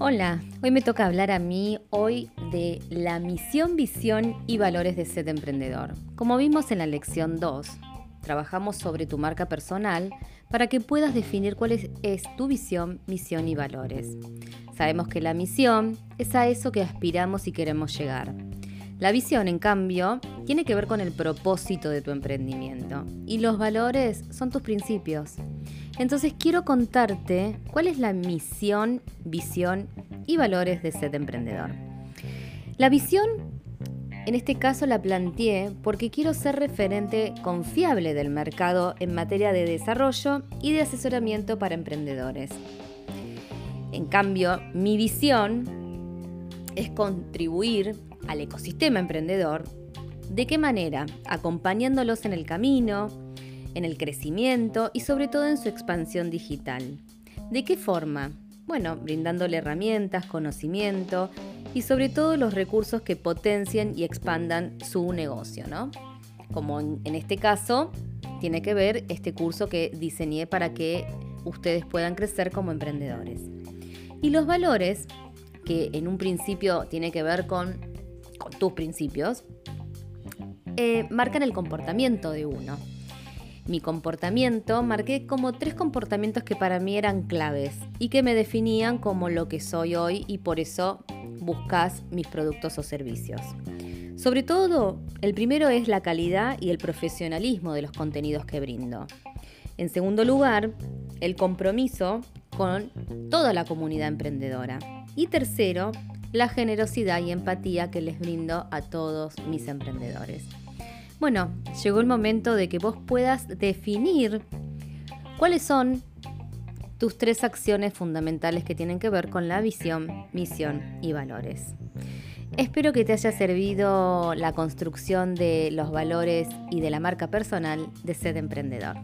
Hola, hoy me toca hablar a mí hoy de la misión, visión y valores de Sed Emprendedor. Como vimos en la lección 2, trabajamos sobre tu marca personal para que puedas definir cuál es, es, tu visión, misión y valores. Sabemos que la misión es a eso que aspiramos y queremos llegar. La visión, en cambio, tiene que ver con el propósito de tu emprendimiento y los valores son tus principios. Entonces quiero contarte cuál es la misión, visión y valores de Set Emprendedor. La visión, en este caso la planteé porque quiero ser referente confiable del mercado en materia de desarrollo y de asesoramiento para emprendedores. En cambio, mi visión es contribuir al ecosistema emprendedor. ¿De qué manera? Acompañándolos en el camino, en el crecimiento y sobre todo en su expansión digital. ¿De qué forma? Bueno, brindándole herramientas, conocimiento y sobre todo los recursos que potencien y expandan su negocio, ¿no? Como en, este caso, tiene que ver este curso que diseñé para que ustedes puedan crecer como emprendedores. Y los valores, que en un principio tiene que ver con, tus principios, eh, marcan el comportamiento de uno mi comportamiento, marqué como tres comportamientos que para mí eran claves y que me definían como lo que soy hoy y por eso buscas mis productos o servicios. Sobre todo, el primero es la calidad y el profesionalismo de los contenidos que brindo. En segundo lugar, el compromiso con toda la comunidad emprendedora. Y tercero, la generosidad y empatía que les brindo a todos mis emprendedores. Bueno, llegó el momento de que vos puedas definir cuáles son tus tres acciones fundamentales que tienen que ver con la visión, misión y valores. Espero que te haya servido la construcción de los valores y de la marca personal de Sed Emprendedor.